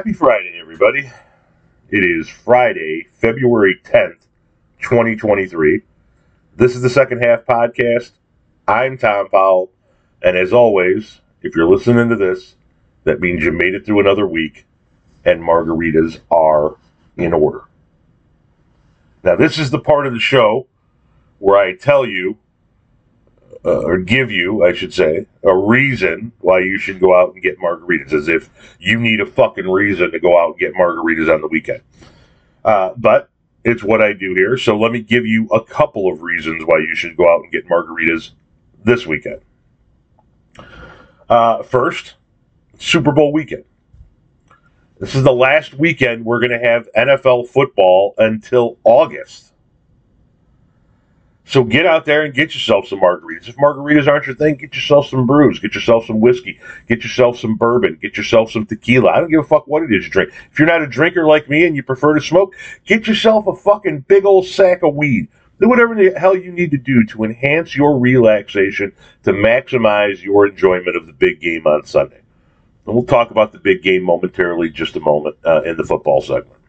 Happy Friday, everybody. It is Friday, February 10th, 2023. This is the second half podcast. I'm Tom Powell. And as always, if you're listening to this, that means you made it through another week and margaritas are in order. Now, this is the part of the show where I tell you, uh, or give you, I should say, a reason why you should go out and get margaritas, as if you need a fucking reason to go out and get margaritas on the weekend. Uh, but it's what I do here, so let me give you a couple of reasons why you should go out and get margaritas this weekend. Uh, first, Super Bowl weekend. This is the last weekend we're going to have NFL football until August. So get out there and get yourself some margaritas. If margaritas aren't your thing, get yourself some brews, get yourself some whiskey, get yourself some bourbon, get yourself some tequila. I don't give a fuck what it is you drink. If you're not a drinker like me and you prefer to smoke, get yourself a fucking big old sack of weed. Do whatever the hell you need to do to enhance your relaxation to maximize your enjoyment of the big game on Sunday. And we'll talk about the big game momentarily, just a moment, uh, in the football segment.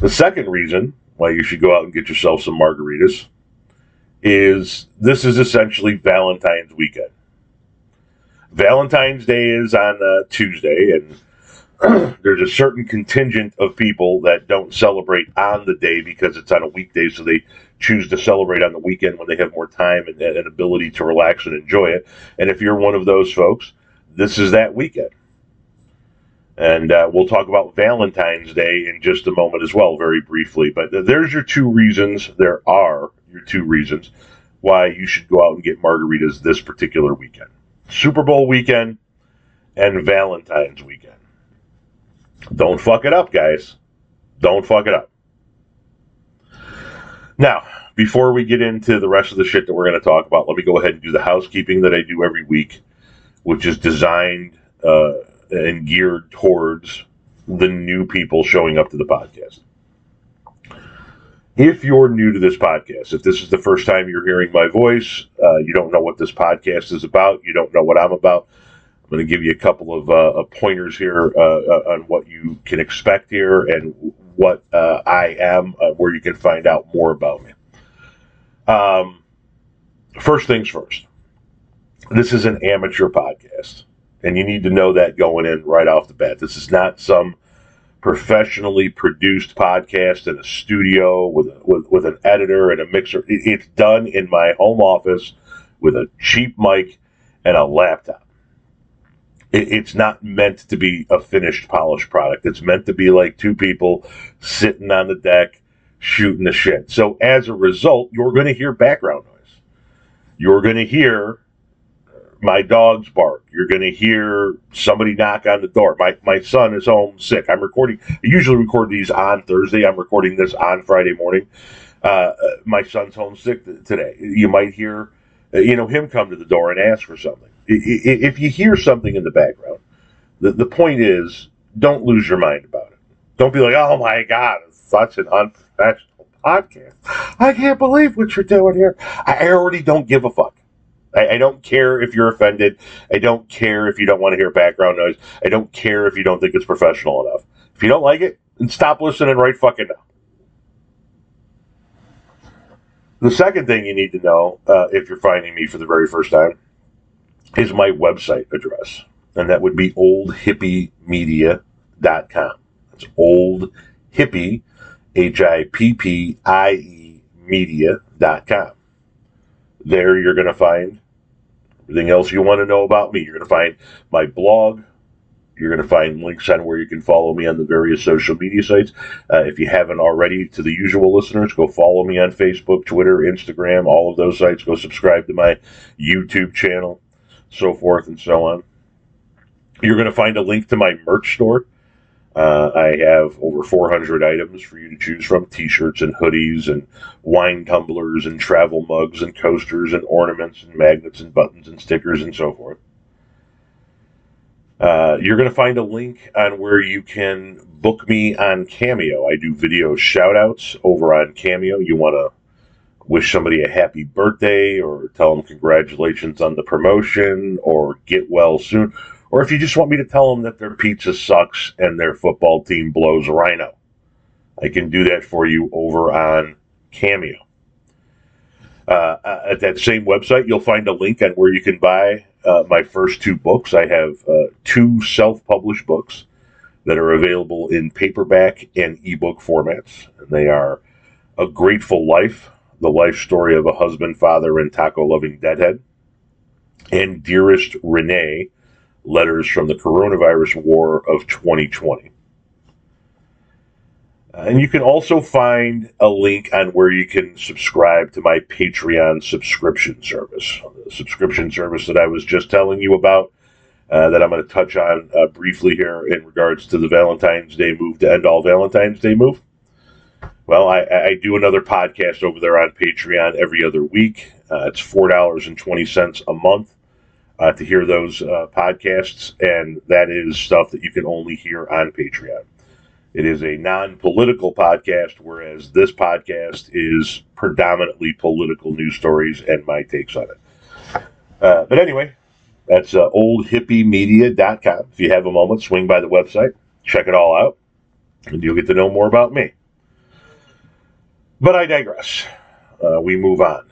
The second reason why you should go out and get yourself some margaritas is this is essentially Valentine's weekend. Valentine's Day is on uh, Tuesday, and there's a certain contingent of people that don't celebrate on the day because it's on a weekday, so they choose to celebrate on the weekend when they have more time and, and ability to relax and enjoy it. And if you're one of those folks, this is that weekend. And uh, we'll talk about Valentine's Day in just a moment as well, very briefly. But there's your two reasons. There are your two reasons why you should go out and get margaritas this particular weekend Super Bowl weekend and Valentine's weekend. Don't fuck it up, guys. Don't fuck it up. Now, before we get into the rest of the shit that we're going to talk about, let me go ahead and do the housekeeping that I do every week, which is designed. Uh, and geared towards the new people showing up to the podcast. If you're new to this podcast, if this is the first time you're hearing my voice, uh, you don't know what this podcast is about, you don't know what I'm about, I'm going to give you a couple of uh, pointers here uh, uh, on what you can expect here and what uh, I am, uh, where you can find out more about me. Um, first things first, this is an amateur podcast. And you need to know that going in right off the bat. This is not some professionally produced podcast in a studio with, with, with an editor and a mixer. It, it's done in my home office with a cheap mic and a laptop. It, it's not meant to be a finished, polished product. It's meant to be like two people sitting on the deck shooting the shit. So as a result, you're going to hear background noise. You're going to hear my dogs bark. You're going to hear somebody knock on the door. My my son is home sick. I'm recording. I usually record these on Thursday. I'm recording this on Friday morning. Uh, my son's home sick today. You might hear, uh, you know, him come to the door and ask for something. If you hear something in the background, the, the point is, don't lose your mind about it. Don't be like, oh my God, it's such an unprofessional podcast. I can't believe what you're doing here. I already don't give a fuck. I, I, don't care if you're offended. I don't care if you don't want to hear background noise. I don't care if you don't think it's professional enough. If you don't like it, then stop listening right fucking now. The second thing you need to know, uh, if you're finding me for the very first time, is my website address. And that would be oldhippiemedia.com. It's old hippie, H I P P I E media.com. There you're going to find everything else you want to know about me. You're going to find my blog. You're going to find links on where you can follow me on the various social media sites. Uh, if you haven't already, to the usual listeners, go follow me on Facebook, Twitter, Instagram, all of those sites. Go subscribe to my YouTube channel, so forth and so on. You're going to find a link to my merch store. Uh, I have over 400 items for you to choose from t-shirts and hoodies and wine tumblers and travel mugs and coasters and ornaments and magnets and buttons and stickers and so forth. Uh, you're going to find a link on where you can book me on Cameo. I do video shout outs over on Cameo. You want to wish somebody a happy birthday or tell them congratulations on the promotion or get well soon or if you just want me to tell them that their pizza sucks and their football team blows rhino, I can do that for you over on Cameo. Uh, at that same website, you'll find a link on where you can buy uh, my first two books. I have uh, two self published books that are available in paperback and ebook formats. And they are A Grateful Life, the life story of a husband, father, and taco loving deadhead, and Dearest Renee, letters from the coronavirus war of 2020. And you can also find a link on where you can subscribe to my Patreon subscription service. The subscription service that I was just telling you about, uh, that I'm going to touch on uh, briefly here in regards to the Valentine's Day move to end all Valentine's Day move. Well, I, I do another podcast over there on Patreon every other week. Uh, it's $4.20 a month uh, to hear those uh, podcasts, and that is stuff that you can only hear on Patreon. It is a non political podcast, whereas this podcast is predominantly political news stories and my takes on it. Uh, but anyway, that's uh, oldhippiemedia.com. If you have a moment, swing by the website, check it all out, and you'll get to know more about me. But I digress. Uh, we move on.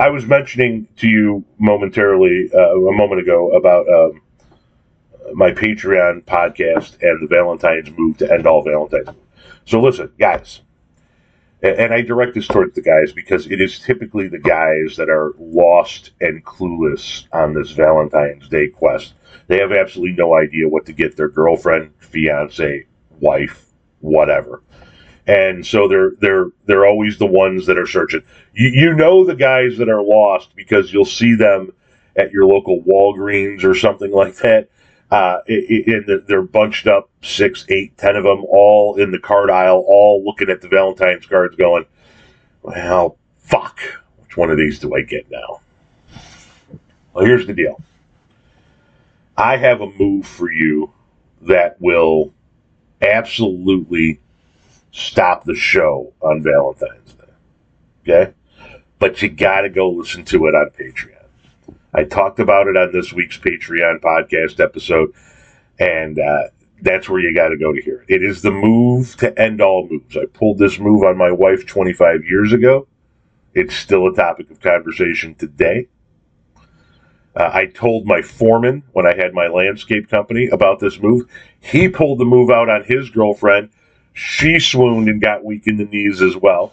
I was mentioning to you momentarily uh, a moment ago about um, my Patreon podcast and the Valentine's move to end all Valentine's. So listen, guys, and I direct this towards the guys because it is typically the guys that are lost and clueless on this Valentine's Day quest. They have absolutely no idea what to get their girlfriend, fiance, wife, whatever and so they're they're they're always the ones that are searching. You, you know the guys that are lost because you'll see them at your local Walgreens or something like that. Uh, and they're bunched up, six, eight, ten of them, all in the card aisle, all looking at the Valentine's cards, going, "Well, fuck, which one of these do I get now?" Well, here's the deal. I have a move for you that will absolutely stop the show on Valentine's Day. Okay? But you got to go listen to it on Patreon. I talked about it on this week's Patreon podcast episode, and uh, that's where you got to go to hear it. It is the move to end all moves. I pulled this move on my wife 25 years ago. It's still a topic of conversation today. Uh, I told my foreman when I had my landscape company about this move. He pulled the move out on his girlfriend she swooned and got weak in the knees as well.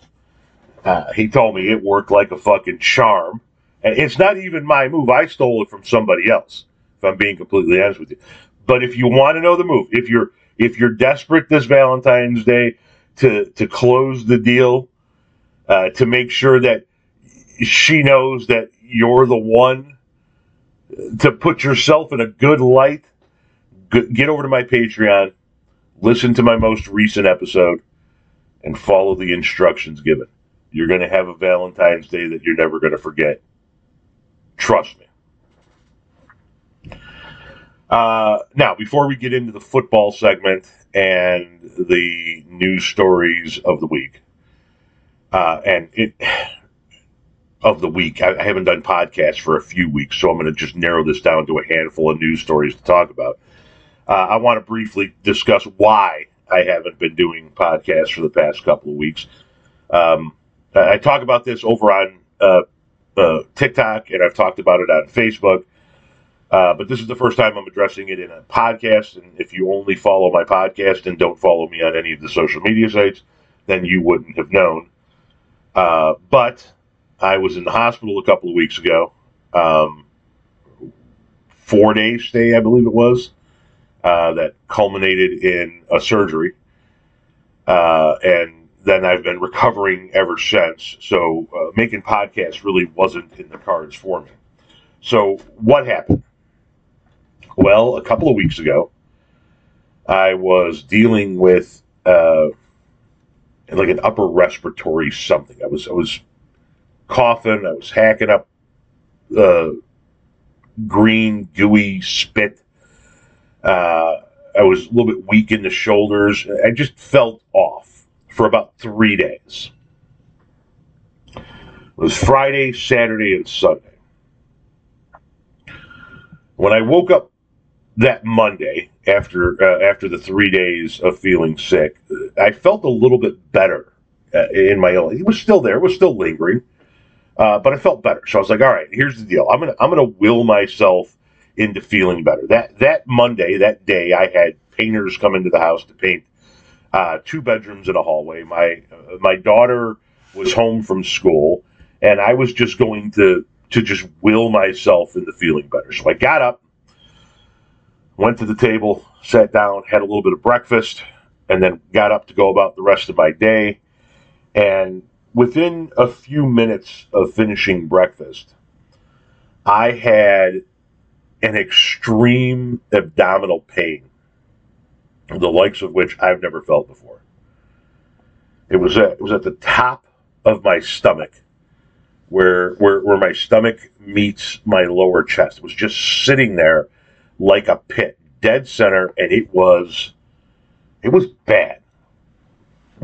Uh, he told me it worked like a fucking charm. And it's not even my move. I stole it from somebody else, if I'm being completely honest with you. But if you want to know the move, if you're if you're desperate this Valentine's Day to to close the deal, uh, to make sure that she knows that you're the one to put yourself in a good light, get over to my Patreon listen to my most recent episode, and follow the instructions given. You're going to have a Valentine's Day that you're never going to forget. Trust me. Uh, now, before we get into the football segment and the news stories of the week, uh, and it of the week, I, I haven't done podcasts for a few weeks, so I'm going to just narrow this down to a handful of news stories to talk about. Uh, I want to briefly discuss why I haven't been doing podcasts for the past couple of weeks. Um, I talk about this over on uh, uh, TikTok, and I've talked about it on Facebook. Uh, but this is the first time I'm addressing it in a podcast. And if you only follow my podcast and don't follow me on any of the social media sites, then you wouldn't have known. Uh, but I was in the hospital a couple of weeks ago. Um, four days stay, I believe it was. Uh, that culminated in a surgery. Uh, and then I've been recovering ever since. So uh, making podcasts really wasn't in the cards for me. So what happened? Well, a couple of weeks ago, I was dealing with uh, like an upper respiratory something. I was I was coughing. I was hacking up uh, green gooey spit uh, I was a little bit weak in the shoulders. I just felt off for about three days. It was Friday, Saturday, and Sunday. When I woke up that Monday after uh, after the three days of feeling sick, I felt a little bit better uh, in my illness. It was still there, it was still lingering, uh, but I felt better. So I was like, all right, here's the deal. I'm gonna I'm gonna will myself into feeling better. That that Monday, that day, I had painters come into the house to paint uh, two bedrooms and a hallway. My uh, my daughter was home from school, and I was just going to to just will myself into feeling better. So I got up, went to the table, sat down, had a little bit of breakfast, and then got up to go about the rest of my day. And within a few minutes of finishing breakfast, I had an extreme abdominal pain, the likes of which I've never felt before. It was at, it was at the top of my stomach, where where where my stomach meets my lower chest. It was just sitting there like a pit, dead center, and it was it was bad.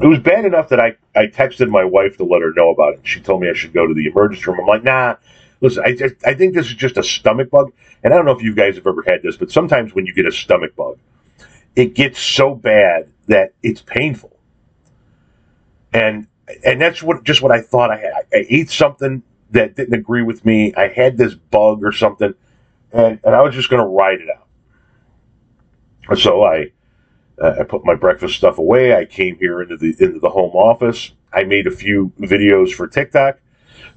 It was bad enough that I, I texted my wife to let her know about it. She told me I should go to the emergency room. I'm like, nah, listen, I, I think this is just a stomach bug. And I don't know if you guys have ever had this, but sometimes when you get a stomach bug, it gets so bad that it's painful. And and that's what just what I thought I had. I, I ate something that didn't agree with me. I had this bug or something, and, and I was just going to ride it out. So I uh, I put my breakfast stuff away. I came here into the into the home office. I made a few videos for TikTok,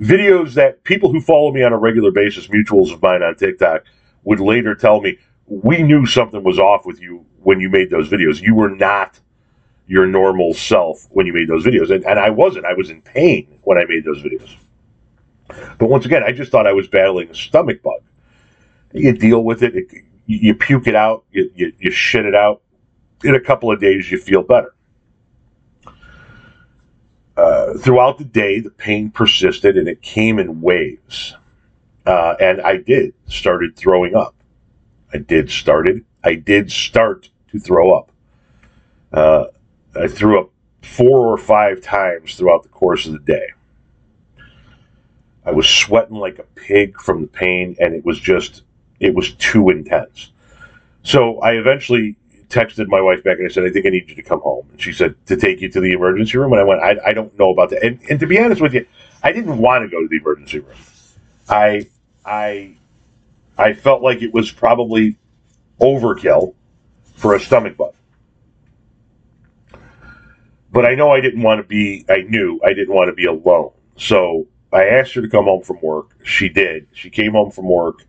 videos that people who follow me on a regular basis, mutuals of mine on TikTok, would later tell me we knew something was off with you when you made those videos. You were not your normal self when you made those videos. And, and I wasn't. I was in pain when I made those videos. But once again, I just thought I was battling a stomach bug. You deal with it, it you, puke it out, you, you, you shit it out. In a couple of days, you feel better. Uh, throughout the day, the pain persisted and it came in waves. Uh, and I did started throwing up. I did started. I did start to throw up. Uh, I threw up four or five times throughout the course of the day. I was sweating like a pig from the pain, and it was just, it was too intense. So I eventually texted my wife back and I said, I think I need you to come home. And she said, to take you to the emergency room. And I went, I, I don't know about that. And, and to be honest with you, I didn't want to go to the emergency room. I, I, I felt like it was probably overkill for a stomach bug. But I know I didn't want to be, I knew I didn't want to be alone. So I asked her to come home from work. She did. She came home from work,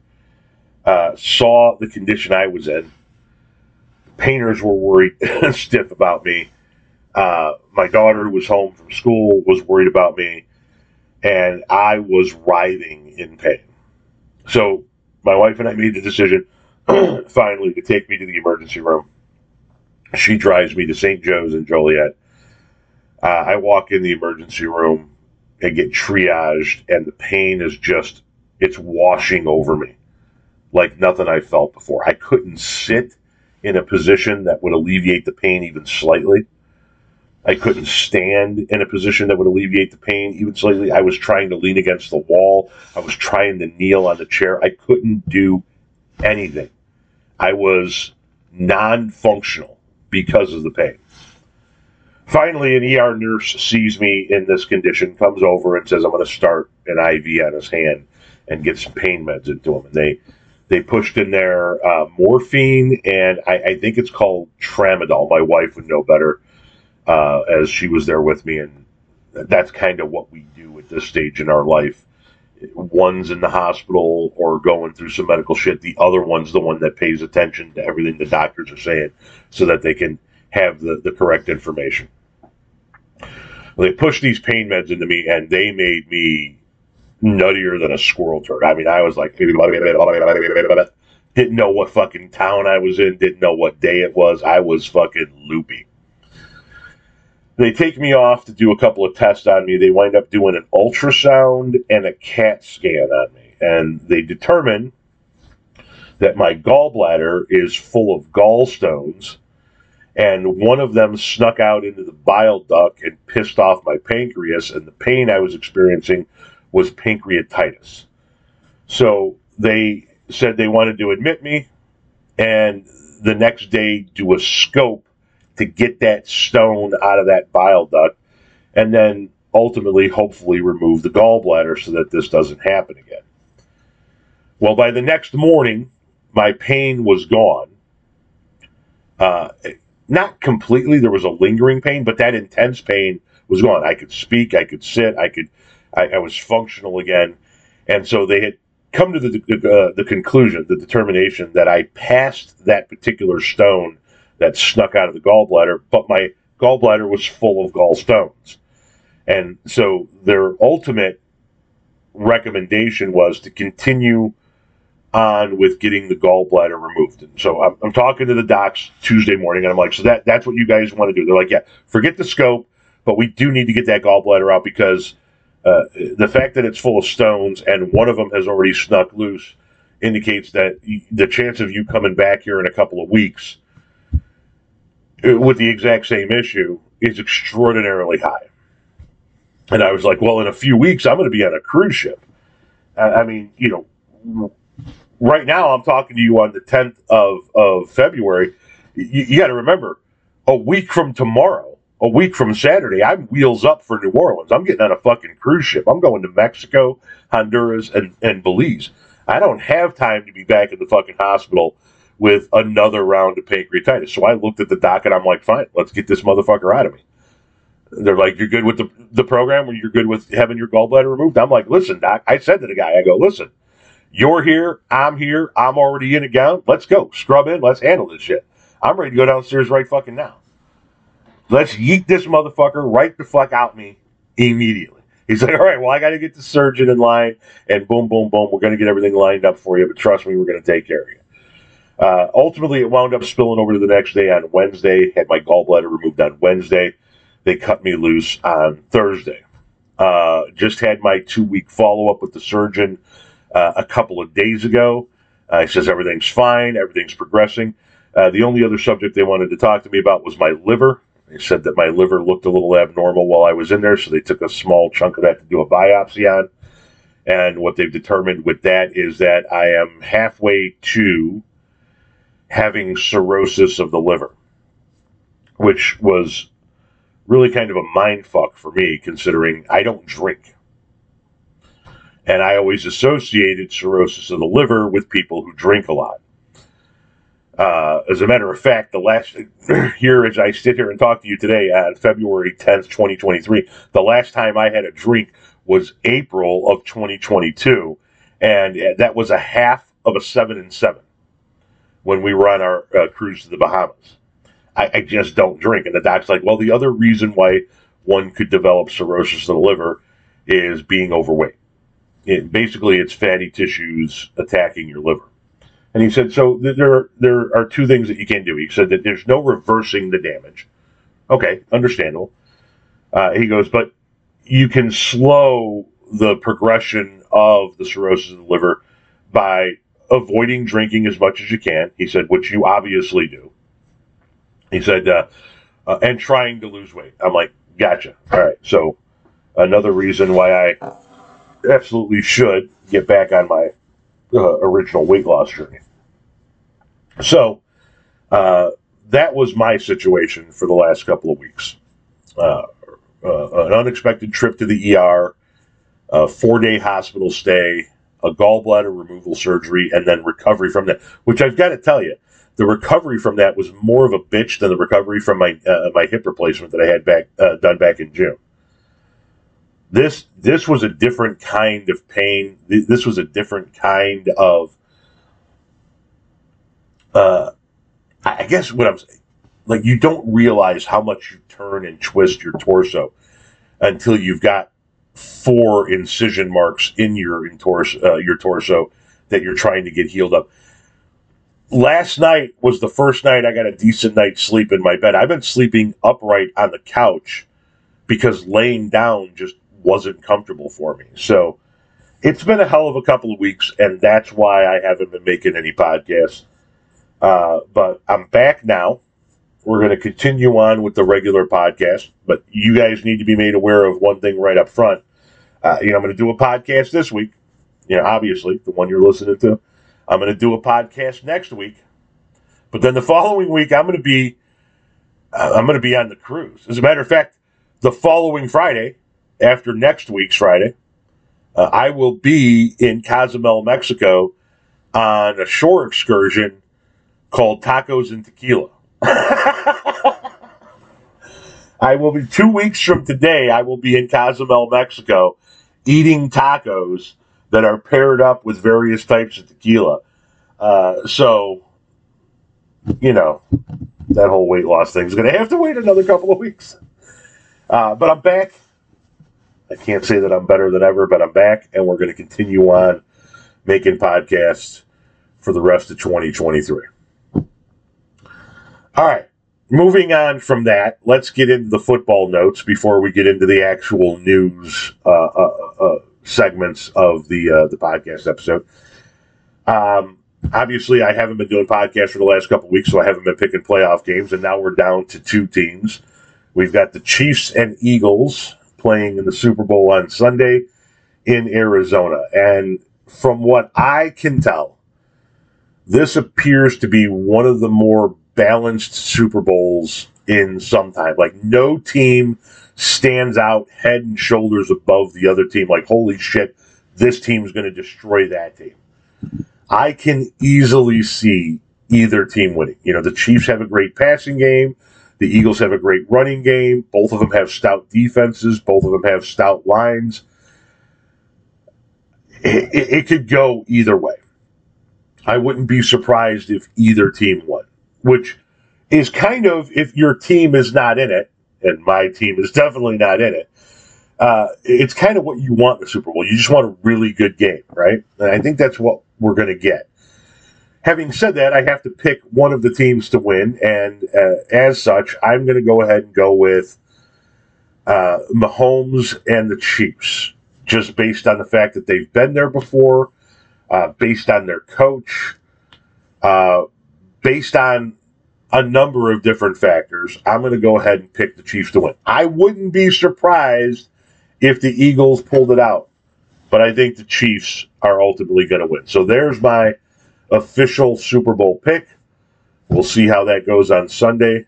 uh, saw the condition I was in. Painters were worried stiff about me. Uh, my daughter, who was home from school, was worried about me. And I was writhing in pain. So my wife and I made the decision finally to take me to the emergency room. She drives me to St. Joe's in Joliet uh, I walk in the emergency room and get triaged, and the pain is just, it's washing over me like nothing I felt before. I couldn't sit in a position that would alleviate the pain even slightly. I couldn't stand in a position that would alleviate the pain even slightly. I was trying to lean against the wall. I was trying to kneel on the chair. I couldn't do anything. I was non functional because of the pain. Finally, an ER nurse sees me in this condition, comes over and says, "I'm going to start an IV on his hand and get some pain meds into him." And they they pushed in there uh, morphine and I, I, think it's called tramadol. My wife would know better uh, as she was there with me, and that's kind of what we do at this stage in our life. One's in the hospital or going through some medical shit. The other one's the one that pays attention to everything the doctors are saying so that they can have the, the correct information. They pushed these pain meds into me, and they made me nuttier than a squirrel turd. I mean, I was like, didn't know what fucking town I was in, didn't know what day it was. I was fucking loopy. They take me off to do a couple of tests on me. They wind up doing an ultrasound and a CAT scan on me, and they determine that my gallbladder is full of gallstones and one of them snuck out into the bile duct and pissed off my pancreas, and the pain I was experiencing was pancreatitis. So they said they wanted to admit me, and the next day do a scope to get that stone out of that bile duct, and then ultimately, hopefully, remove the gallbladder so that this doesn't happen again. Well, by the next morning, my pain was gone. Uh, not completely, there was a lingering pain, but that intense pain was gone. I could speak, I could sit, I could, I, I was functional again. And so they had come to the, uh, the conclusion, the determination that I passed that particular stone that snuck out of the gallbladder, but my gallbladder was full of gallstones. And so their ultimate recommendation was to continue on with getting the gallbladder removed. And so I'm, I'm, talking to the docs Tuesday morning, and I'm like, so that that's what you guys want to do? They're like, yeah, forget the scope, but we do need to get that gallbladder out because uh, the fact that it's full of stones and one of them has already snuck loose indicates that the chance of you coming back here in a couple of weeks uh, with the exact same issue is extraordinarily high. And I was like, well, in a few weeks, I'm going to be on a cruise ship. I mean, you know, right now I'm talking to you on the 10th of, of February. You, you got to remember, a week from tomorrow, a week from Saturday, I'm wheels up for New Orleans. I'm getting on a fucking cruise ship. I'm going to Mexico, Honduras, and, and Belize. I don't have time to be back in the fucking hospital with another round of pancreatitis. So I looked at the doc and I'm like, fine, let's get this motherfucker out of me. They're like, you're good with the, the program or you're good with having your gallbladder removed? I'm like, listen, doc, I said to the guy, I go, listen, you're here. I'm here. I'm already in a gown. Let's go. Scrub in. Let's handle this shit. I'm ready to go downstairs right fucking now. Let's yeet this motherfucker right the fuck out me immediately. He's like, all right, well, I got to get the surgeon in line, and boom, boom, boom. We're going to get everything lined up for you, but trust me, we're going to take care of you. Uh, ultimately, it wound up spilling over to the next day on Wednesday. Had my gallbladder removed on Wednesday. They cut me loose on Thursday. Uh, just had my two week follow up with the surgeon uh, a couple of days ago. Uh, he says everything's fine, everything's progressing. Uh, the only other subject they wanted to talk to me about was my liver. They said that my liver looked a little abnormal while I was in there, so they took a small chunk of that to do a biopsy on. And what they've determined with that is that I am halfway to having cirrhosis of the liver, which was really kind of a mind fuck for me, considering I don't drink. And I always associated cirrhosis of the liver with people who drink a lot. Uh, as a matter of fact, the last here, as I sit here and talk to you today on February 10th, 2023, the last time I had a drink was April of 2022. And that was a half of a seven and seven when we were on our uh, cruise to the Bahamas. I, I, just don't drink. And the doc's like, well, the other reason why one could develop cirrhosis of the liver is being overweight it, basically it's fatty tissues attacking your liver. And he said, so there there are two things that you can do. He said that there's no reversing the damage. Okay, understandable. Uh, he goes, but you can slow the progression of the cirrhosis of the liver by avoiding drinking as much as you can. He said, which you obviously do. He said, uh, uh, and trying to lose weight. I'm like, gotcha. All right. So another reason why I absolutely should get back on my uh, original weight loss journey. So uh, that was my situation for the last couple of weeks. Uh, uh an unexpected trip to the ER, a four day hospital stay, a gallbladder removal surgery, and then recovery from that. Which I've got to tell you, the recovery from that was more of a bitch than the recovery from my uh, my hip replacement that I had back uh, done back in June this this was a different kind of pain. This was a different kind of. Uh, I guess what I'm saying, like you don't realize how much you turn and twist your torso until you've got four incision marks in your in torso, uh, your torso that you're trying to get healed up. Last night was the first night I got a decent night's sleep in my bed. I've been sleeping upright on the couch because laying down just wasn't comfortable for me. So it's been a hell of a couple of weeks, and that's why I haven't been making any podcasts. Uh, but I'm back now. We're going to continue on with the regular podcast, but you guys need to be made aware of one thing right up front. Uh, you know, I'm going to do a podcast this week. You know, obviously, the one you're listening to. I'm going to do a podcast next week. But then the following week, I'm going to be uh, I'm going to be on the cruise. As a matter of fact, the following Friday, after next week's Friday, uh, I will be in Cozumel, Mexico, on a shore excursion called Tacos and Tequila. I will be two weeks from today. I will be in Cozumel, Mexico, eating tacos that are paired up with various types of tequila. Uh, so, you know, that whole weight loss thing is going to have to wait another couple of weeks. Uh, but I'm back. I can't say that I'm better than ever, but I'm back, and we're going to continue on making podcasts for the rest of 2023. All right. Moving on from that, let's get into the football notes before we get into the actual news uh, uh, uh, segments of the uh, the podcast episode. Um, obviously, I haven't been doing podcasts for the last couple weeks, so I haven't been picking playoff games, and now we're down to two teams. We've got the Chiefs and Eagles playing in the Super Bowl on Sunday in Arizona, and from what I can tell, this appears to be one of the more balanced Super Bowls in some time. Like no team stands out head and shoulders above the other team. Like holy shit, this team's going to destroy that team. I can easily see either team winning. You know, the Chiefs have a great passing game. The Eagles have a great running game. Both of them have stout defenses. Both of them have stout lines. It, it, it could go either way. I wouldn't be surprised if either team won which is kind of if your team is not in it, and my team is definitely not in it. Uh, it's kind of what you want in the Super Bowl. You just want a really good game, right? And I think that's what we're going to get. Having said that, I have to pick one of the teams to win, and uh, as such, I'm going to go ahead and go with uh, Mahomes and the Chiefs, just based on the fact that they've been there before, uh, based on their coach, uh, based on a number of different factors, I'm going to go ahead and pick the Chiefs to win. I wouldn't be surprised if the Eagles pulled it out, but I think the Chiefs are ultimately going to win. So there's my official Super Bowl pick. We'll see how that goes on Sunday.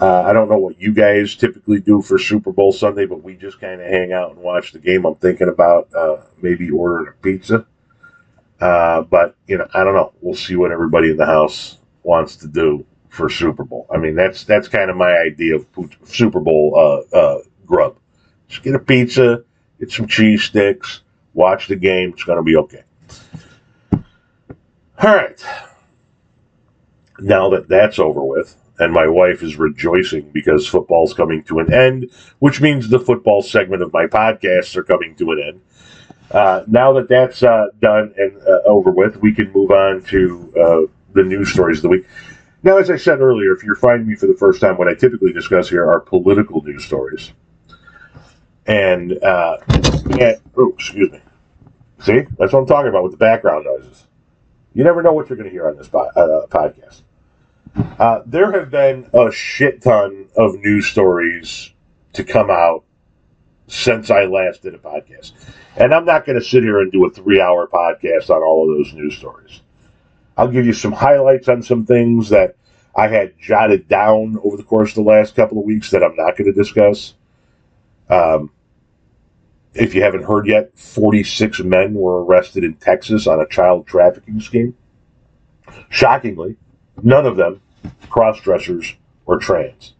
Uh, I don't know what you guys typically do for Super Bowl Sunday, but we just kind of hang out and watch the game. I'm thinking about uh, maybe ordering a pizza. Uh, but, you know, I don't know. We'll see what everybody in the house wants to do for Super Bowl. I mean, that's that's kind of my idea of Super Bowl uh, uh, grub. Just get a pizza, get some cheese sticks, watch the game. It's going to be okay. All right. Now that that's over with, and my wife is rejoicing because football's coming to an end, which means the football segment of my podcasts are coming to an end. Uh, now that that's uh, done and uh, over with, we can move on to uh, the news stories of the week. Now, as I said earlier, if you're finding me for the first time, what I typically discuss here are political news stories. And, uh, yeah, oh, excuse me. See, that's what I'm talking about with the background noises. You never know what you're going to hear on this po- uh, podcast. Uh, there have been a shit ton of news stories to come out since I last did a podcast. And I'm not going to sit here and do a three hour podcast on all of those news stories. I'll give you some highlights on some things that I had jotted down over the course of the last couple of weeks that I'm not going to discuss. Um, if you haven't heard yet, 46 men were arrested in Texas on a child trafficking scheme. Shockingly, none of them cross dressers or trans.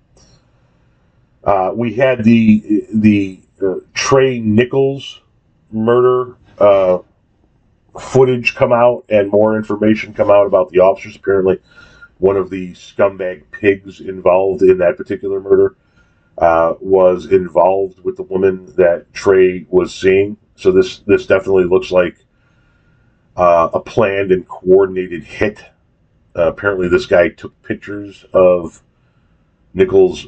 Uh, we had the the uh, Tre Nichols murder uh, footage come out and more information come out about the officers. Apparently, one of the scumbag pigs involved in that particular murder uh, was involved with the woman that Trey was seeing. So this this definitely looks like uh, a planned and coordinated hit. Uh, apparently, this guy took pictures of Nichols'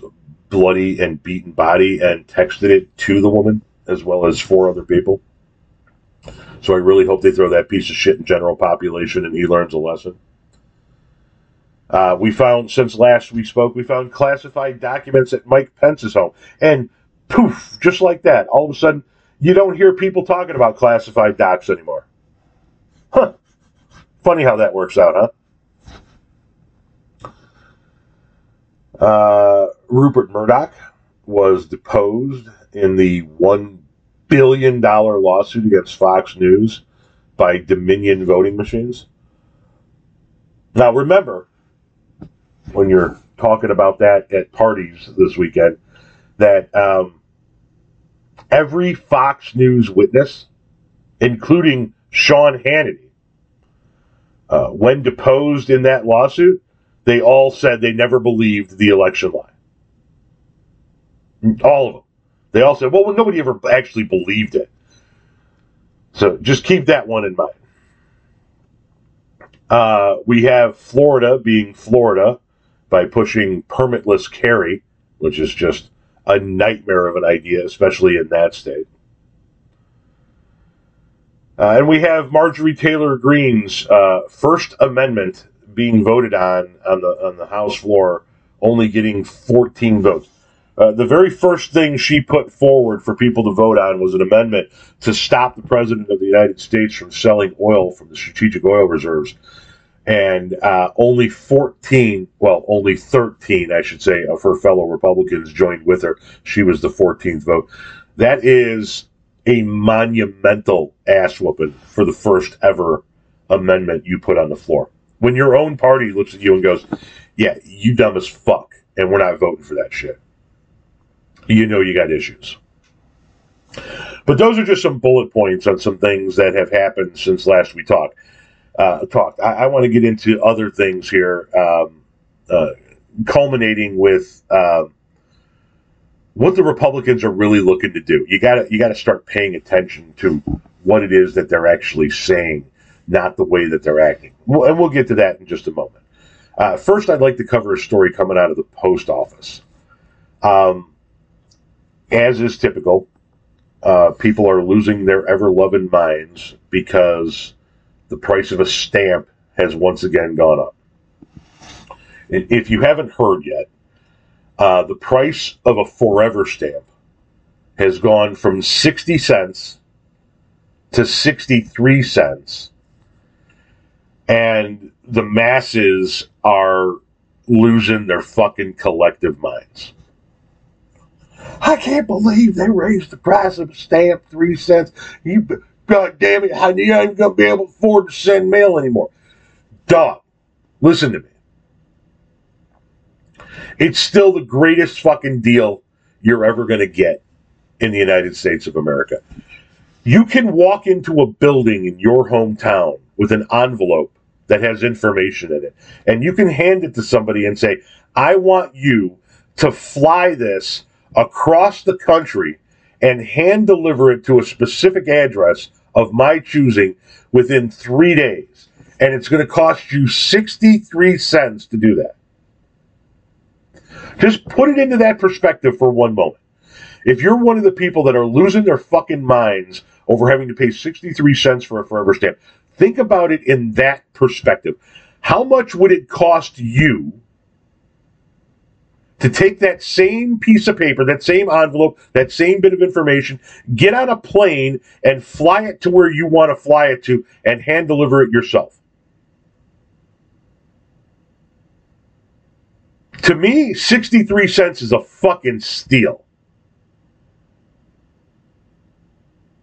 bloody and beaten body and texted it to the woman as well as four other people. So I really hope they throw that piece of shit in general population and he learns a lesson. Uh, we found, since last we spoke, we found classified documents at Mike Pence's home. And poof, just like that, all of a sudden, you don't hear people talking about classified docs anymore. Huh. Funny how that works out, huh? Uh, Rupert Murdoch was deposed in the $1 billion lawsuit against Fox News by Dominion voting machines. Now, remember, when you're talking about that at parties this weekend, that um, every Fox News witness, including Sean Hannity, uh, when deposed in that lawsuit, they all said they never believed the election lie. All of them. They all said, well, nobody ever actually believed it. So just keep that one in mind. Uh, we have Florida being Florida by pushing permitless carry, which is just a nightmare of an idea, especially in that state. Uh, and we have Marjorie Taylor Greene's uh, First Amendment being voted on on the on the House floor, only getting 14 votes. Uh, the very first thing she put forward for people to vote on was an amendment to stop the president of the United States from selling oil from the strategic oil reserves. And uh, only 14, well, only 13, I should say, of her fellow Republicans joined with her. She was the 14th vote. That is a monumental ass whooping for the first ever amendment you put on the floor. When your own party looks at you and goes, Yeah, you dumb as fuck, and we're not voting for that shit you know you got issues. But those are just some bullet points on some things that have happened since last we talked. Uh, talked. I, I want to get into other things here, um, uh, culminating with uh, what the Republicans are really looking to do. You got to you got to start paying attention to what it is that they're actually saying, not the way that they're acting. And we'll get to that in just a moment. Uh, first, I'd like to cover a story coming out of the post office. Um, as is typical, uh, people are losing their ever loving minds because the price of a stamp has once again gone up. If you haven't heard yet, uh, the price of a forever stamp has gone from 60 cents to 63 cents. And the masses are losing their fucking collective minds. I can't believe they raised the price of a stamp three cents. You, God damn it, not even going to be able to afford to send mail anymore. Dog, listen to me. It's still the greatest fucking deal you're ever going to get in the United States of America. You can walk into a building in your hometown with an envelope that has information in it, and you can hand it to somebody and say, I want you to fly this across the country and hand deliver it to a specific address of my choosing within three days. And it's going to cost you 63 cents to do that. Just put it into that perspective for one moment. If you're one of the people that are losing their fucking minds over having to pay 63 cents for a forever stamp, think about it in that perspective. How much would it cost you to take that same piece of paper, that same envelope, that same bit of information, get on a plane and fly it to where you want to fly it to and hand deliver it yourself. To me, 63 cents is a fucking steal.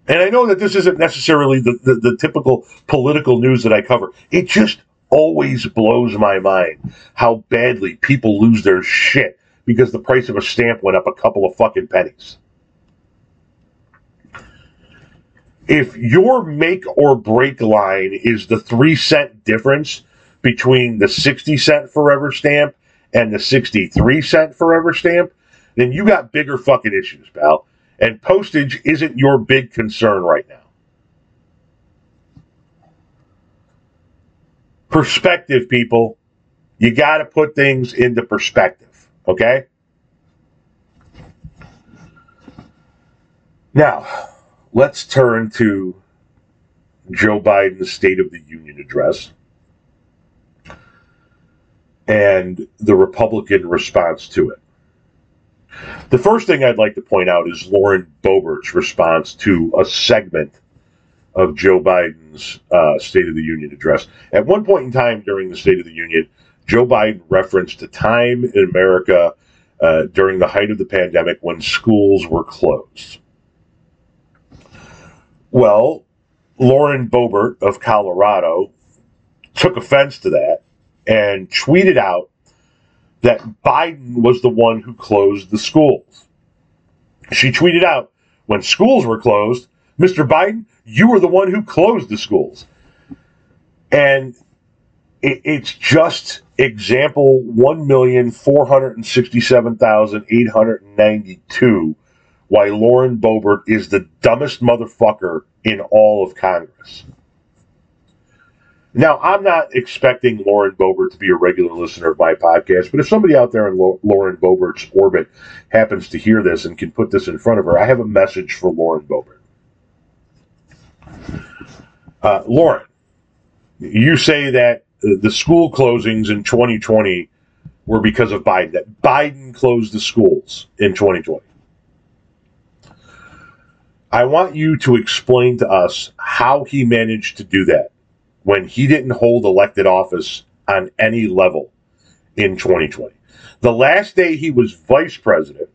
And I know that this isn't necessarily the, the, the, typical political news that I cover. It just always blows my mind how badly people lose their shit because the price of a stamp went up a couple of fucking pennies. If your make or break line is the three cent difference between the 60 cent forever stamp and the 63 cent forever stamp, then you got bigger fucking issues, pal. And postage isn't your big concern right now. Perspective, people. You got to put things into perspective. Okay? Now, let's turn to Joe Biden's State of the Union address and the Republican response to it. The first thing I'd like to point out is Lauren Boebert's response to a segment of Joe Biden's uh, State of the Union address. At one point in time during the State of the Union, Joe Biden referenced a time in America uh, during the height of the pandemic when schools were closed. Well, Lauren Boebert of Colorado took offense to that and tweeted out that Biden was the one who closed the schools. She tweeted out, when schools were closed, Mr. Biden, you were the one who closed the schools. And it, it's just example 1,467,892 why Lauren Boebert is the dumbest motherfucker in all of Congress. Now, I'm not expecting Lauren Boebert to be a regular listener of my podcast, but if somebody out there in Lauren Boebert's orbit happens to hear this and can put this in front of her, I have a message for Lauren Boebert. Uh, Lauren, you say that the school closings in 2020 were because of Biden, that Biden closed the schools in 2020. I want you to explain to us how he managed to do that when he didn't hold elected office on any level in 2020. The last day he was vice president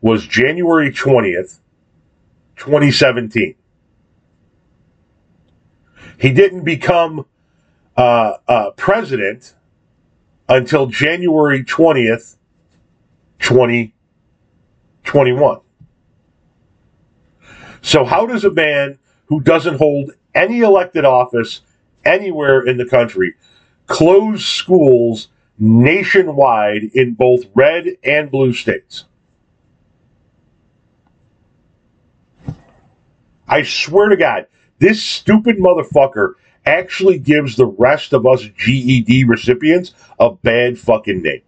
was January 20th, 2017. He didn't become uh, uh, president until January 20th, 2021. So, how does a man who doesn't hold any elected office anywhere in the country close schools nationwide in both red and blue states? I swear to God, this stupid motherfucker actually gives the rest of us GED recipients a bad fucking name.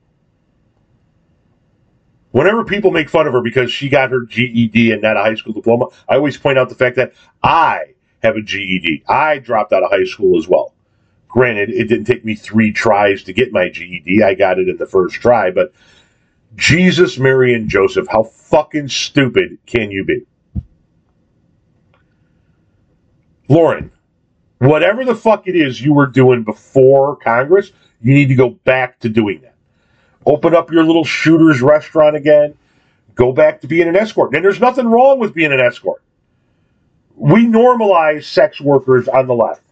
Whenever people make fun of her because she got her GED and not a high school diploma, I always point out the fact that I have a GED. I dropped out of high school as well. Granted, it didn't take me three tries to get my GED. I got it in the first try, but Jesus, Mary, and Joseph, how fucking stupid can you be? Lauren, whatever the fuck it is you were doing before Congress, you need to go back to doing that. Open up your little shooter's restaurant again. Go back to being an escort. And there's nothing wrong with being an escort. We normalize sex workers on the left.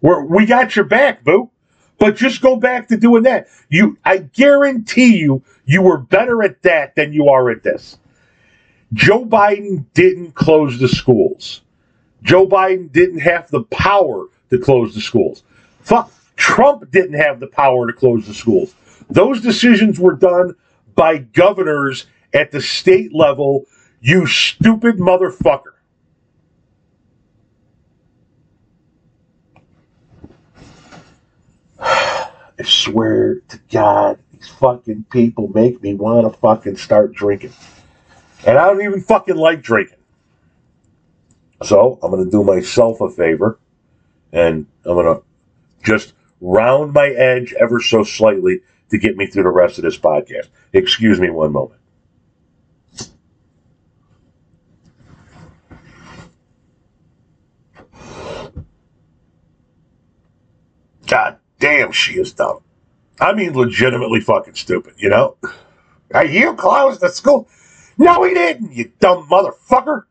We're, we got your back, boo. But just go back to doing that. You, I guarantee you, you were better at that than you are at this. Joe Biden didn't close the schools. Joe Biden didn't have the power to close the schools. Fuck, Trump didn't have the power to close the schools. Those decisions were done by governors at the state level, you stupid motherfucker. I swear to God, these fucking people make me want to fucking start drinking. And I don't even fucking like drinking. So I'm going to do myself a favor and I'm going to just round my edge ever so slightly to get me through the rest of this podcast. Excuse me one moment. God damn, she is dumb. I mean, legitimately fucking stupid, you know? Are You closed the school. No, he didn't, you dumb motherfucker.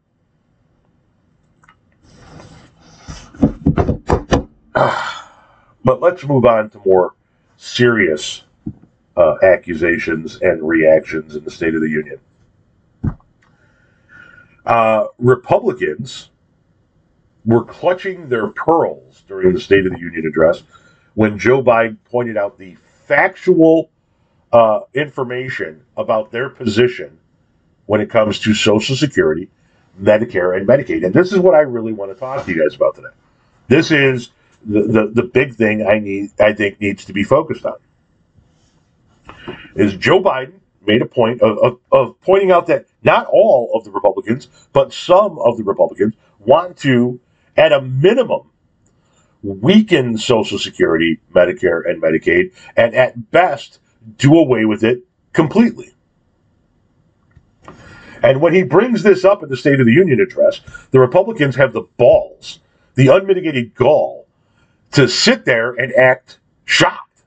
but let's move on to more serious uh, accusations and reactions in the State of the Union. Uh, Republicans were clutching their pearls during the State of the Union address when Joe Biden pointed out the factual uh, information about their position when it comes to Social Security, Medicare, and Medicaid. And this is what I really want to talk to you guys about today. This is the, the, big thing I need I think needs to be focused on is Joe Biden made a point of, of, of, pointing out that not all of the Republicans, but some of the Republicans want to, at a minimum, weaken Social Security, Medicare, and Medicaid, and at best, do away with it completely. And when he brings this up in the State of the Union address, the Republicans have the balls, the unmitigated gall, to sit there and act shocked.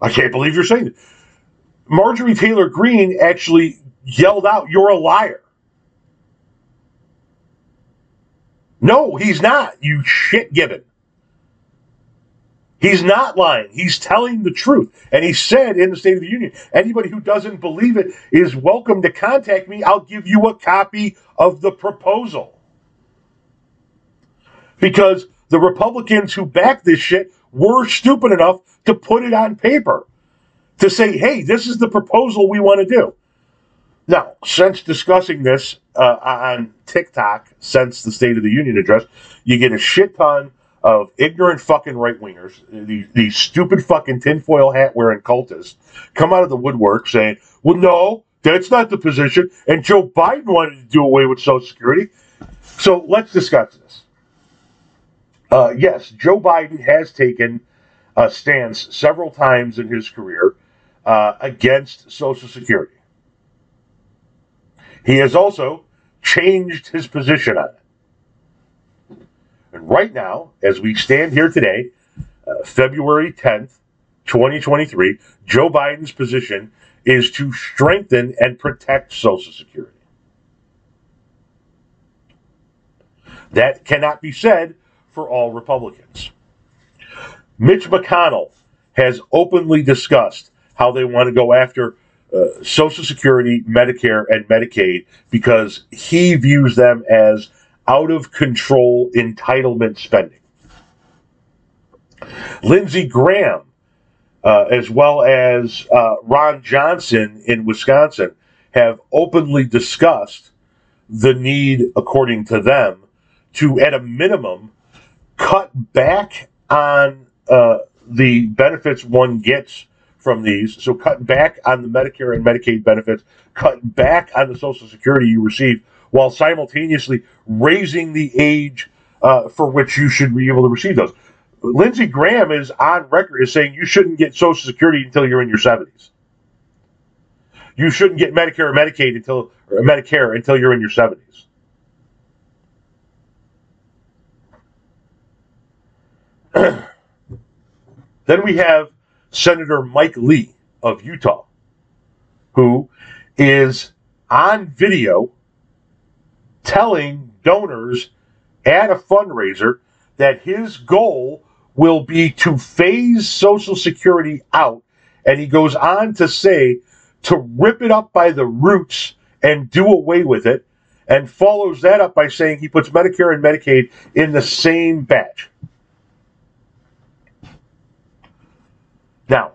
I can't believe you're saying it. Marjorie Taylor Greene actually yelled out, You're a liar. No, he's not, you shit given. He's not lying. He's telling the truth. And he said in the State of the Union, anybody who doesn't believe it is welcome to contact me. I'll give you a copy of the proposal. Because the Republicans who backed this shit were stupid enough to put it on paper to say, hey, this is the proposal we want to do. Now, since discussing this uh, on TikTok, since the State of the Union address, you get a shit ton of ignorant fucking right wingers, these, these stupid fucking tinfoil hat wearing cultists, come out of the woodwork saying, well, no, that's not the position. And Joe Biden wanted to do away with Social Security. So let's discuss this. Uh, yes, Joe Biden has taken a stance several times in his career uh, against Social Security. He has also changed his position on it. And right now, as we stand here today, uh, February 10th, 2023, Joe Biden's position is to strengthen and protect Social Security. That cannot be said for all Republicans. Mitch McConnell has openly discussed how they want to go after uh, Social Security, Medicare, and Medicaid because he views them as out of control entitlement spending. Lindsey Graham, uh, as well as uh, Ron Johnson in Wisconsin, have openly discussed the need, according to them, to, at a minimum, cut back on uh, the benefits one gets from these. So cut back on the Medicare and Medicaid benefits, cut back on the Social Security you receive, while simultaneously raising the age uh, for which you should be able to receive those. Lindsey Graham is on record as saying you shouldn't get Social Security until you're in your 70s. You shouldn't get Medicare or Medicaid until or Medicare until you're in your 70s. then we have Senator Mike Lee of Utah, who is on video telling donors at a fundraiser that his goal will be to phase Social Security out. And he goes on to say to rip it up by the roots and do away with it, and follows that up by saying he puts Medicare and Medicaid in the same batch. Now,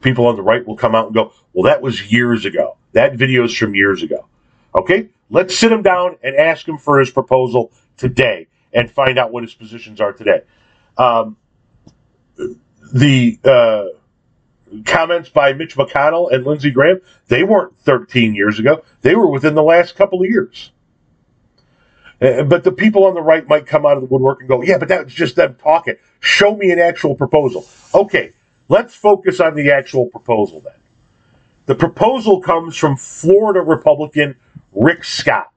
people on the right will come out and go, well, that was years ago. That video is from years ago. Okay, let's sit him down and ask him for his proposal today and find out what his positions are today. Um, the uh, comments by Mitch McConnell and Lindsey Graham, they weren't 13 years ago. They were within the last couple of years. Uh, but the people on the right might come out of the woodwork and go, yeah, but that's just them talking. Show me an actual proposal. Okay, let's focus on the actual proposal then. The proposal comes from Florida Republican Rick Scott,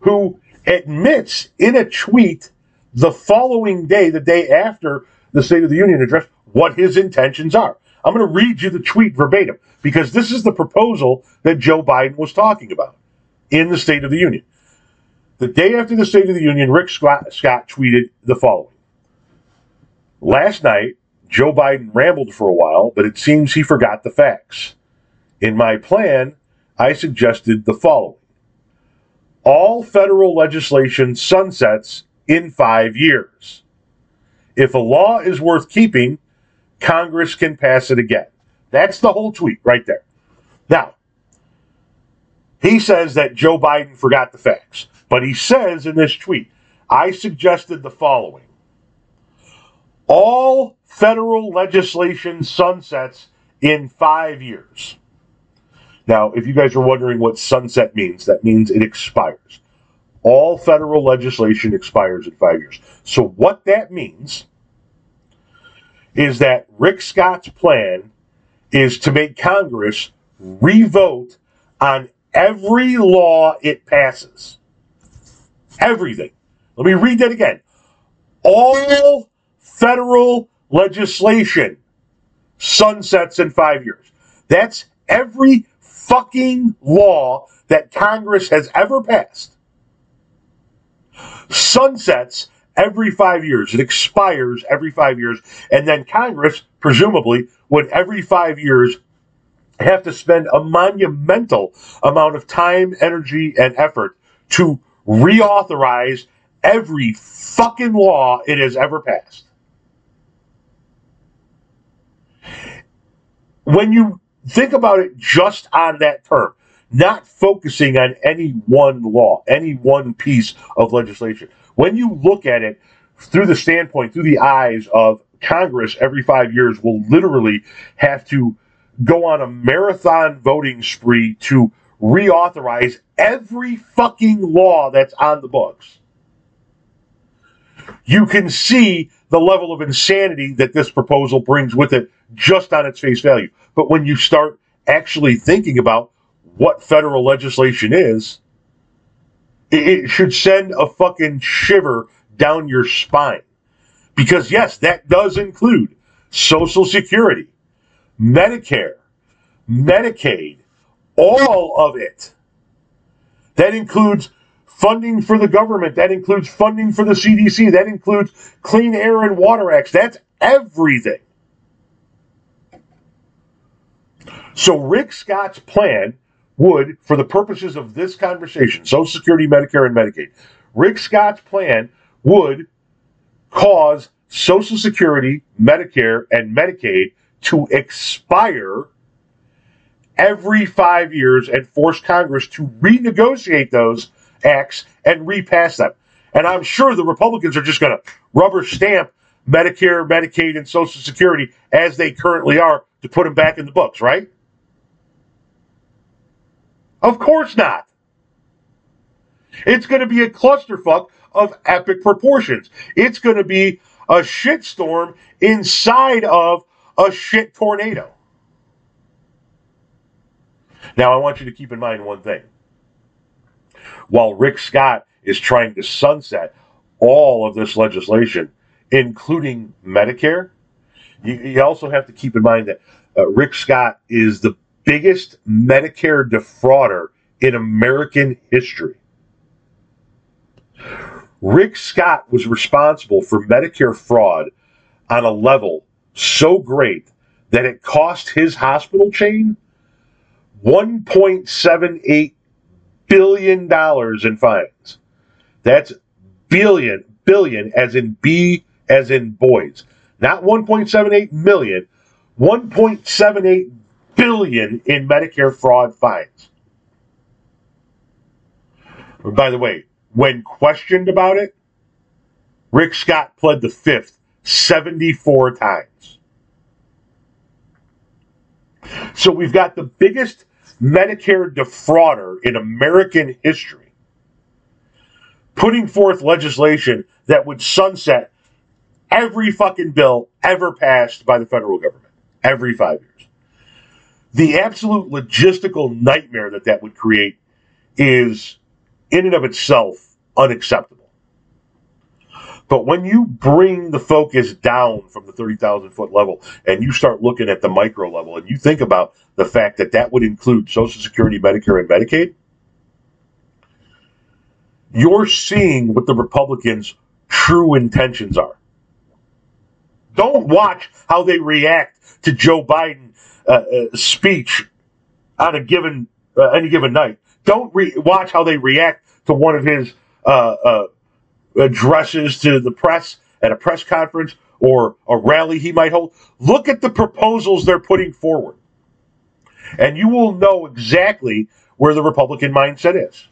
who admits in a tweet the following day, the day after the State of the Union address, what his intentions are. I'm going to read you the tweet verbatim because this is the proposal that Joe Biden was talking about in the State of the Union. The day after the State of the Union, Rick Scott, Scott tweeted the following Last night, Joe Biden rambled for a while, but it seems he forgot the facts. In my plan, I suggested the following All federal legislation sunsets in five years. If a law is worth keeping, Congress can pass it again. That's the whole tweet right there. Now, he says that Joe Biden forgot the facts. But he says in this tweet, I suggested the following All federal legislation sunsets in five years. Now, if you guys are wondering what sunset means, that means it expires. All federal legislation expires in five years. So, what that means is that Rick Scott's plan is to make Congress revote on every law it passes. Everything. Let me read that again. All federal legislation sunsets in five years. That's every fucking law that Congress has ever passed. Sunsets every five years. It expires every five years. And then Congress, presumably, would every five years have to spend a monumental amount of time, energy, and effort to reauthorize every fucking law it has ever passed. When you think about it just on that term, not focusing on any one law, any one piece of legislation. When you look at it through the standpoint, through the eyes of Congress every five years will literally have to go on a marathon voting spree to reauthorize every fucking law that's on the books. You can see the level of insanity that this proposal brings with it just on its face value. But when you start actually thinking about what federal legislation is, it should send a fucking shiver down your spine. Because, yes, that does include Social Security, Medicare, Medicaid, all of it. That includes funding for the government. That includes funding for the CDC. That includes Clean Air and Water Acts. That's everything. So Rick Scott's plan would, for the purposes of this conversation, Social Security, Medicare, and Medicaid, Rick Scott's plan would cause Social Security, Medicare, and Medicaid to expire every five years and force Congress to renegotiate those acts and repass them. And I'm sure the Republicans are just going to rubber stamp Medicare, Medicaid, and Social Security as they currently are to put them back in the books, right? Of course not. It's going to be a clusterfuck of epic proportions. It's going to be a shitstorm inside of a shit tornado. Now, I want you to keep in mind one thing. While Rick Scott is trying to sunset all of this legislation, including Medicare, you, you also have to keep in mind that uh, Rick Scott is the biggest Medicare defrauder in American history. Rick Scott was responsible for Medicare fraud on a level so great that it cost his hospital chain $1.78 billion in fines. That's billion, billion as in B as in boys. Not 1.78 million, 1.78 billion in Medicare fraud fines. By the way, when questioned about it, Rick Scott pled the fifth 74 times. So we've got the biggest Medicare defrauder in American history putting forth legislation that would sunset every fucking bill ever passed by the federal government every five years. The absolute logistical nightmare that that would create is, in and of itself, unacceptable. But when you bring the focus down from the 30,000 foot level and you start looking at the micro level and you think about the fact that that would include Social Security, Medicare, and Medicaid, you're seeing what the Republicans' true intentions are. Don't watch how they react to Joe Biden uh, uh, speech on a given uh, any given night. Don't re- watch how they react to one of his uh, uh, addresses to the press at a press conference or a rally he might hold. Look at the proposals they're putting forward, and you will know exactly where the Republican mindset is.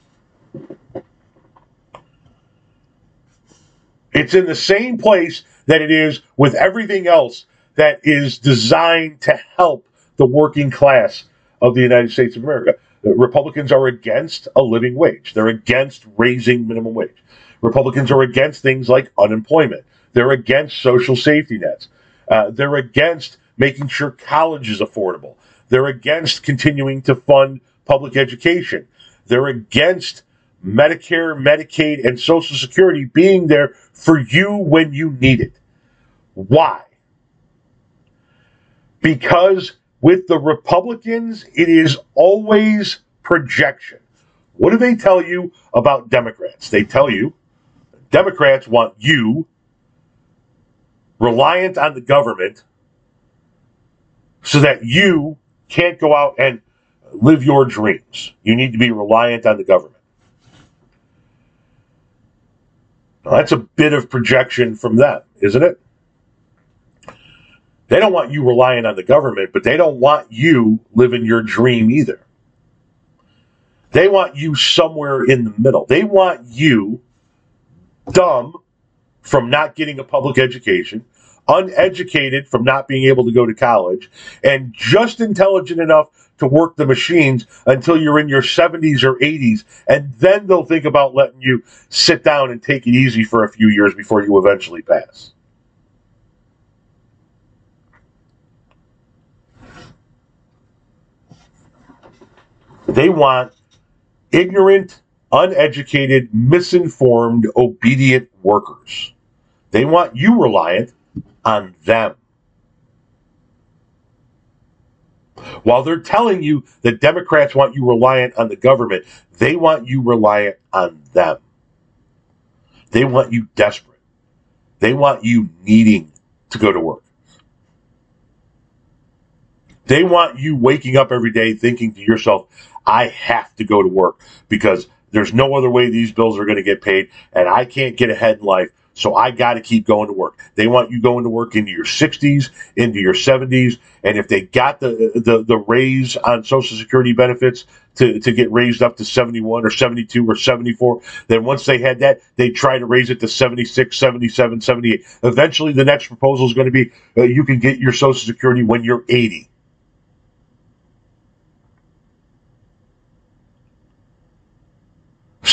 It's in the same place that it is with everything else that is designed to help the working class of the United States of America. Republicans are against a living wage. They're against raising minimum wage. Republicans are against things like unemployment. They're against social safety nets. Uh, they're against making sure college is affordable. They're against continuing to fund public education. They're against Medicare, Medicaid, and Social Security being there for you when you need it. Why? Because with the Republicans, it is always projection. What do they tell you about Democrats? They tell you Democrats want you reliant on the government so that you can't go out and live your dreams. You need to be reliant on the government. Now, that's a bit of projection from them, isn't it? They don't want you relying on the government, but they don't want you living your dream either. They want you somewhere in the middle. They want you dumb from not getting a public education, uneducated from not being able to go to college, and just intelligent enough to work the machines until you're in your 70s or 80s. And then they'll think about letting you sit down and take it easy for a few years before you eventually pass. They want ignorant, uneducated, misinformed, obedient workers. They want you reliant on them. While they're telling you that Democrats want you reliant on the government, they want you reliant on them. They want you desperate. They want you needing to go to work. They want you waking up every day thinking to yourself, I have to go to work because there's no other way these bills are going to get paid and I can't get ahead in life. So I got to keep going to work. They want you going to work into your 60s, into your 70s, and if they got the the, the raise on Social Security benefits to, to get raised up to 71 or 72 or 74, then once they had that, they try to raise it to 76, 77, 78. Eventually, the next proposal is going to be uh, you can get your Social Security when you're 80.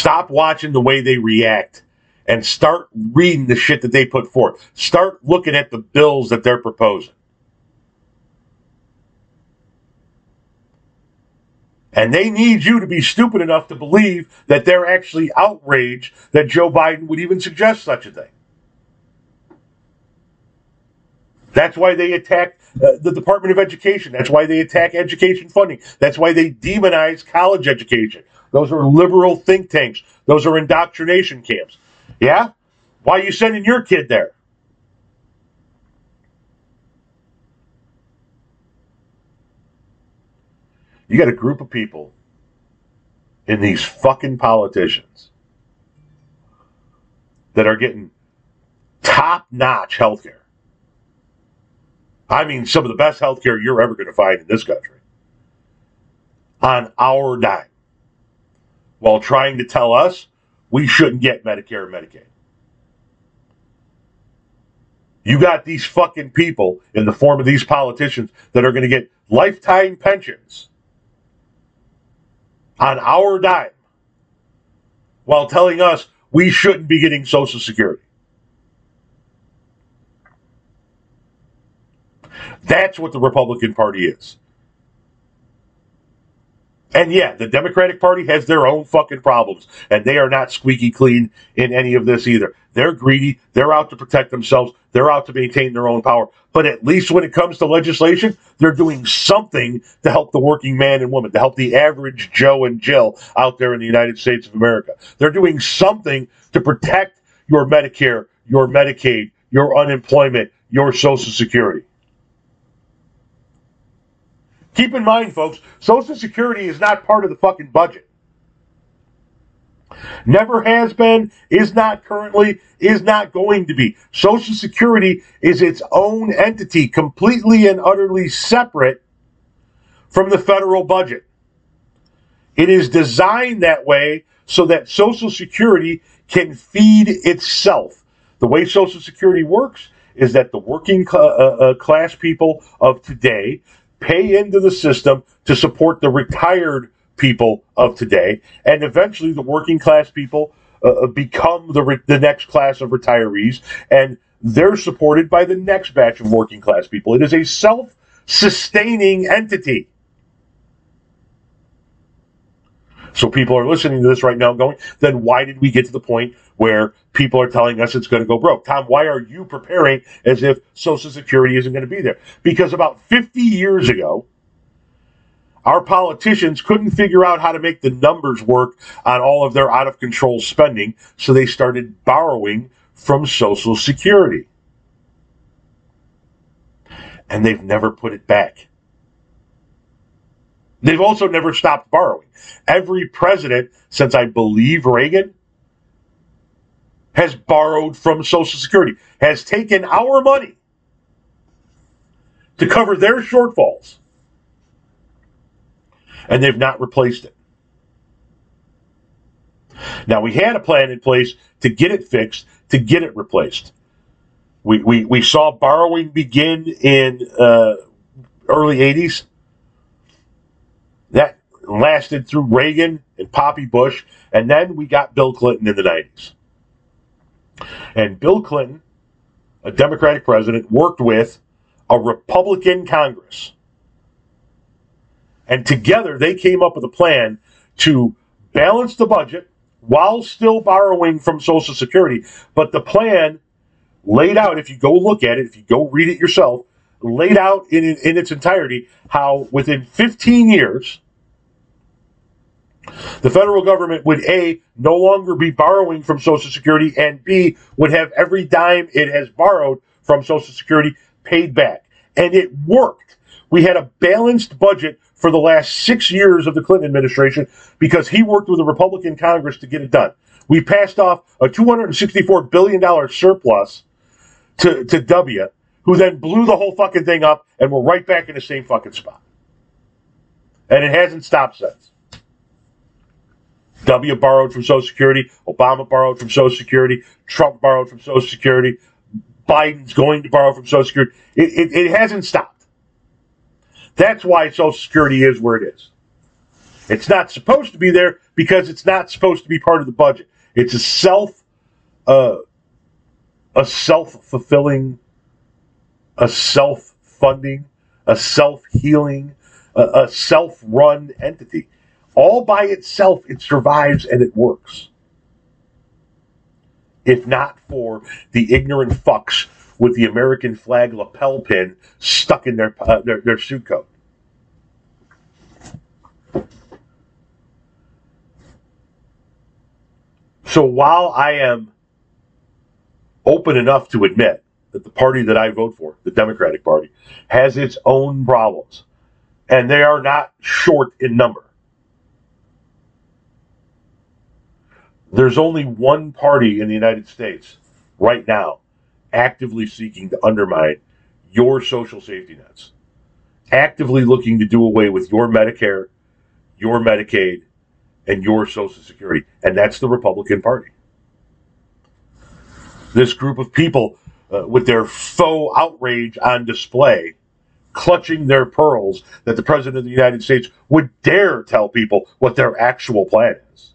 Stop watching the way they react and start reading the shit that they put forth. Start looking at the bills that they're proposing. And they need you to be stupid enough to believe that they're actually outraged that Joe Biden would even suggest such a thing. That's why they attack uh, the Department of Education. That's why they attack education funding. That's why they demonize college education. Those are liberal think tanks. Those are indoctrination camps. Yeah? Why are you sending your kid there? You got a group of people in these fucking politicians that are getting top notch health care. I mean, some of the best healthcare you're ever going to find in this country on our dime while trying to tell us we shouldn't get Medicare and Medicaid. You got these fucking people in the form of these politicians that are going to get lifetime pensions on our dime while telling us we shouldn't be getting Social Security. That's what the Republican Party is. And yeah, the Democratic Party has their own fucking problems, and they are not squeaky clean in any of this either. They're greedy. They're out to protect themselves. They're out to maintain their own power. But at least when it comes to legislation, they're doing something to help the working man and woman, to help the average Joe and Jill out there in the United States of America. They're doing something to protect your Medicare, your Medicaid, your unemployment, your Social Security. Keep in mind, folks, Social Security is not part of the fucking budget. Never has been, is not currently, is not going to be. Social Security is its own entity, completely and utterly separate from the federal budget. It is designed that way so that Social Security can feed itself. The way Social Security works is that the working cl- uh, uh, class people of today pay into the system to support the retired people of today, and eventually the working class people uh, uh, become the re- the next class of retirees, and they're supported by the next batch of working class people. It is a self sustaining entity. So people are listening to this right now, going, then why did we get to the point where people are telling us it's going to go broke? Tom, why are you preparing as if Social Security isn't going to be there? Because about 50 years ago, our politicians couldn't figure out how to make the numbers work on all of their out of control spending, so they started borrowing from Social Security. And they've never put it back. They've also never stopped borrowing. Every president since I believe Reagan has borrowed from Social Security, has taken our money to cover their shortfalls, and they've not replaced it. Now, we had a plan in place to get it fixed, to get it replaced. We, we, we saw borrowing begin in uh, early 80s. That lasted through Reagan and Poppy Bush, and then we got Bill Clinton in the 90s. And Bill Clinton, a Democratic president, worked with a Republican Congress. And together they came up with a plan to balance the budget while still borrowing from Social Security. But the plan laid out, if you go look at it, if you go read it yourself, laid out in, in, its entirety how within 15 years, the federal government would A, no longer be borrowing from Social Security, and B, would have every dime it has borrowed from Social Security paid back. And it worked. We had a balanced budget for the last six years of the Clinton administration because he worked with a Republican Congress to get it done. We passed off a $264 billion surplus to, to W, who then blew the whole fucking thing up, and we're right back in the same fucking spot. And it hasn't stopped since. W borrowed from Social Security. Obama borrowed from Social Security. Trump borrowed from Social Security. Biden's going to borrow from Social Security. It, it, it hasn't stopped. That's why Social Security is where it is. It's not supposed to be there because it's not supposed to be part of the budget. It's a self, uh, a self fulfilling, a self funding, a self healing, a, a self run entity. All by itself, it survives and it works. If not for the ignorant fucks with the American flag lapel pin stuck in their, uh, their, their suit coat. So while I am open enough to admit that the party that I vote for, the Democratic Party, has its own problems, and they are not short in number. There's only one party in the United States right now actively seeking to undermine your social safety nets, actively looking to do away with your Medicare, your Medicaid, and your Social Security, and that's the Republican Party. This group of people, uh, with their faux outrage on display, clutching their pearls, that the President of the United States would dare tell people what their actual plan is.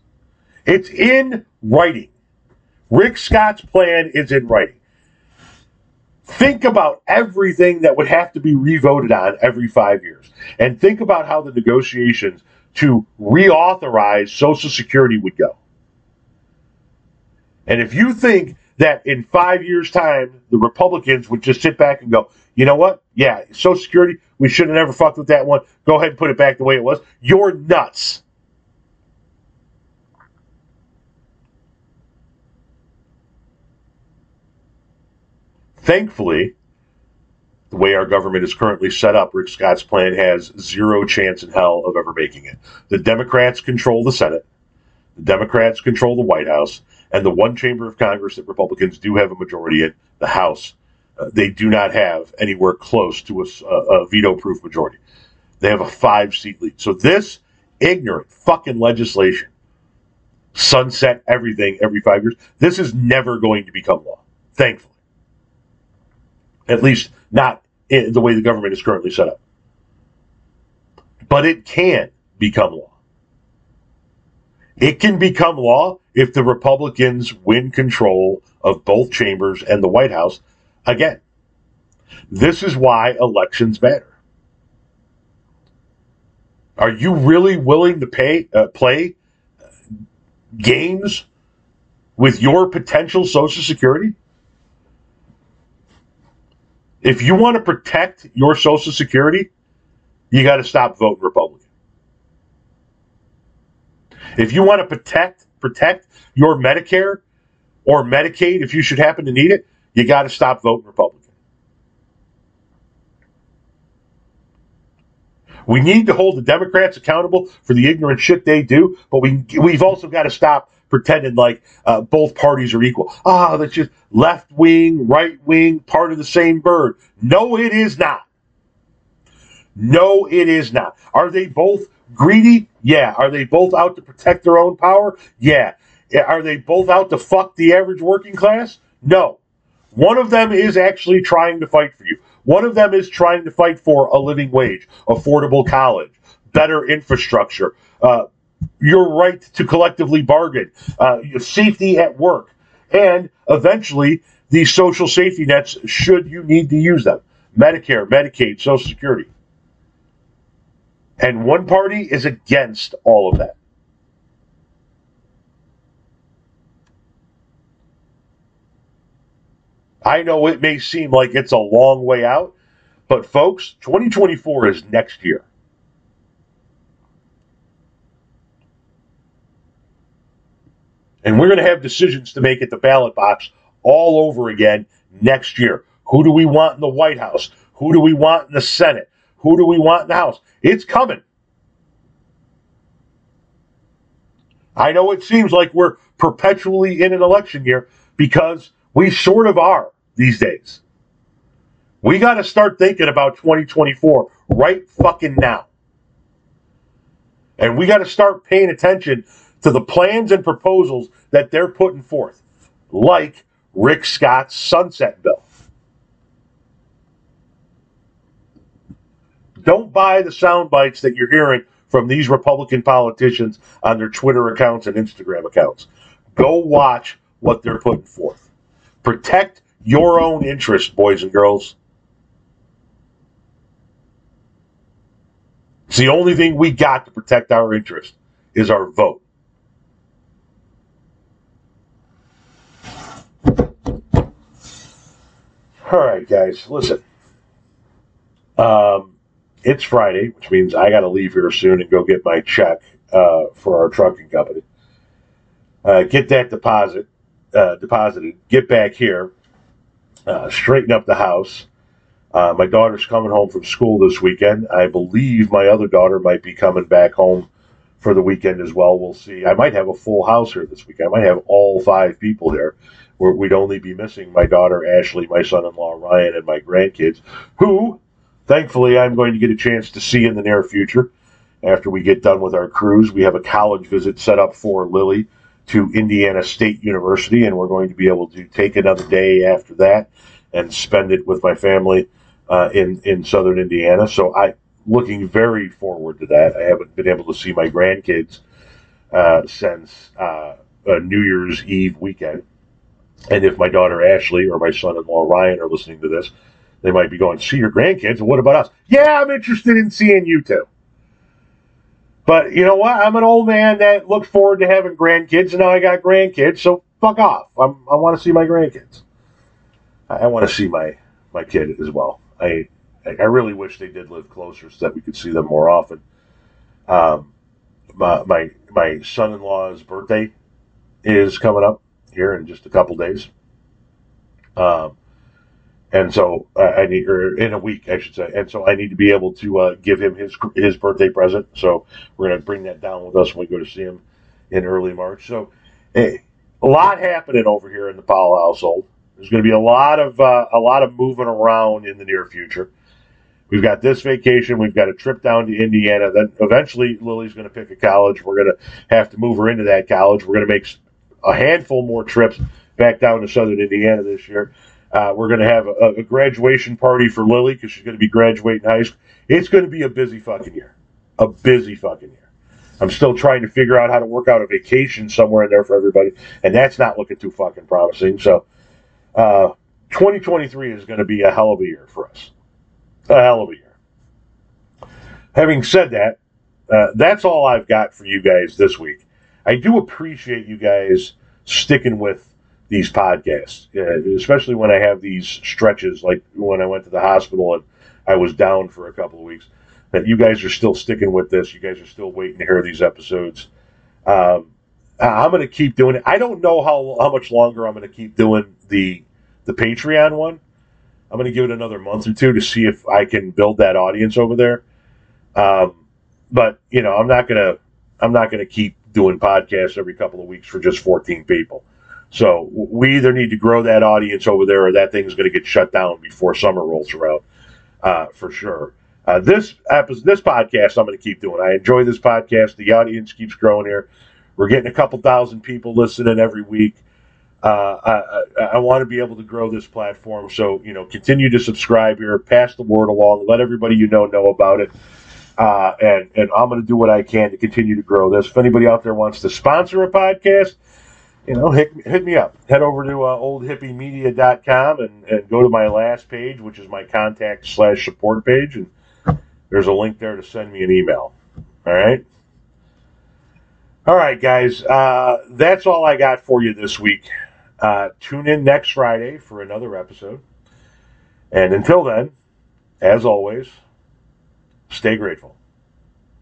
It's in writing. Rick Scott's plan is in writing. Think about everything that would have to be revoted on every five years. And think about how the negotiations to reauthorize Social Security would go. And if you think that in five years' time, the Republicans would just sit back and go, you know what? Yeah, Social Security, we should have never fucked with that one. Go ahead and put it back the way it was. You're nuts. Thankfully, the way our government is currently set up, Rick Scott's plan has zero chance in hell of ever making it. The Democrats control the Senate, the Democrats control the White House, and the one chamber of Congress that Republicans do have a majority in, the House, uh, they do not have anywhere close to a, a veto proof majority. They have a five seat lead. So this ignorant fucking legislation, sunset everything every five years, this is never going to become law, thankfully at least not the way the government is currently set up. But it can become law. It can become law if the Republicans win control of both chambers and the White House again. This is why elections matter. Are you really willing to pay uh, play games with your potential Social Security? If you want to protect your Social Security, you got to stop voting Republican. If you want to protect protect your Medicare or Medicaid, if you should happen to need it, you got to stop voting Republican. We need to hold the Democrats accountable for the ignorant shit they do, but we we've also got to stop pretending like uh, both parties are equal. Ah, oh, that's just left wing, right wing, part of the same bird. No, it is not. No, it is not. Are they both greedy? Yeah. Are they both out to protect their own power? Yeah. Are they both out to fuck the average working class? No. One of them is actually trying to fight for you. One of them is trying to fight for a living wage, affordable college, better infrastructure, uh, your right to collectively bargain, uh, safety at work, and eventually the social safety nets should you need to use them Medicare, Medicaid, Social Security. And one party is against all of that. I know it may seem like it's a long way out, but folks, 2024 is next year. And we're going to have decisions to make at the ballot box all over again next year. Who do we want in the White House? Who do we want in the Senate? Who do we want in the House? It's coming. I know it seems like we're perpetually in an election year because we sort of are these days. We got to start thinking about 2024 right fucking now. And we got to start paying attention to the plans and proposals that they're putting forth, like Rick Scott's sunset bill. Don't buy the sound bites that you're hearing from these Republican politicians on their Twitter accounts and Instagram accounts. Go watch what they're putting forth. Protect your own interests, boys and girls. It's the only thing we got to protect our interest is our vote. All right, guys, listen. Um, it's Friday, which means I got to leave here soon and go get my check uh, for our trucking company. Uh, get that deposit uh, deposited. Get back here uh, straighten up the house. Uh, my daughter's coming home from school this weekend. I believe my other daughter might be coming back home for the weekend as well. We'll see. I might have a full house here this week. I might have all five people here. Where we'd only be missing my daughter Ashley, my son-in-law Ryan, and my grandkids, who, thankfully, I'm going to get a chance to see in the near future. After we get done with our cruise, we have a college visit set up for Lily to Indiana State University, and we're going to be able to take another day after that and spend it with my family uh, in in Southern Indiana. So I looking very forward to that. I haven't been able to see my grandkids uh, since uh, New Year's Eve weekend, and if my daughter Ashley or my son-in-law Ryan are listening to this, they might be going, "See your grandkids? And what about us?" Yeah, I'm interested in seeing you too. But you know what? I'm an old man that looked forward to having grandkids, and now I got grandkids. So fuck off. I'm, i want to see my grandkids. I, I want to see my my kid as well. I I really wish they did live closer so that we could see them more often. Um, my my, my son-in-law's birthday is coming up here in just a couple days. Um, and so I need, or in a week, I should say, and so I need to be able to uh, give him his his birthday present. So we're going to bring that down with us when we go to see him in early March. So hey, a lot happening over here in the Powell household. There's going to be a lot of uh, a lot of moving around in the near future. We've got this vacation. We've got a trip down to Indiana. Then eventually, Lily's going to pick a college. We're going to have to move her into that college. We're going to make a handful more trips back down to Southern Indiana this year. Uh, we're going to have a, a, graduation party for Lily because she's going to be graduating high school. It's going to be a busy fucking year. A busy fucking year. I'm still trying to figure out how to work out a vacation somewhere in there for everybody, and that's not looking too fucking promising. So, uh, 2023 is going to be a hell of a year for us. A hell of a year. Having said that, uh, that's all I've got for you guys this week. I do appreciate you guys sticking with these podcasts, uh, especially when I have these stretches, like when I went to the hospital and I was down for a couple of weeks. That you guys are still sticking with this. You guys are still waiting to hear these episodes. Um, I'm going to keep doing it. I don't know how how much longer I'm going to keep doing the the Patreon one. I'm going to give it another month or two to see if I can build that audience over there. Um, but you know, I'm not going to I'm not going to keep doing podcasts every couple of weeks for just 14 people. So we either need to grow that audience over there, or that thing's going to get shut down before summer rolls around, uh, for sure. Uh, this episode, this podcast, I'm going to keep doing. I enjoy this podcast. The audience keeps growing here. We're getting a couple thousand people listening every week. Uh, I, I, want to be able to grow this platform, so you know, continue to subscribe here, pass the word along, let everybody you know know about it. Uh, and and I'm going to do what I can to continue to grow this. If anybody out there wants to sponsor a podcast, you know, hit, hit me up. Head over to uh, oldhippiemedia.com and, and go to my last page, which is my contact slash support page, and there's a link there to send me an email. All right. All right, guys. Uh, that's all I got for you this week. Uh, tune in next Friday for another episode. And until then, as always, Stay grateful.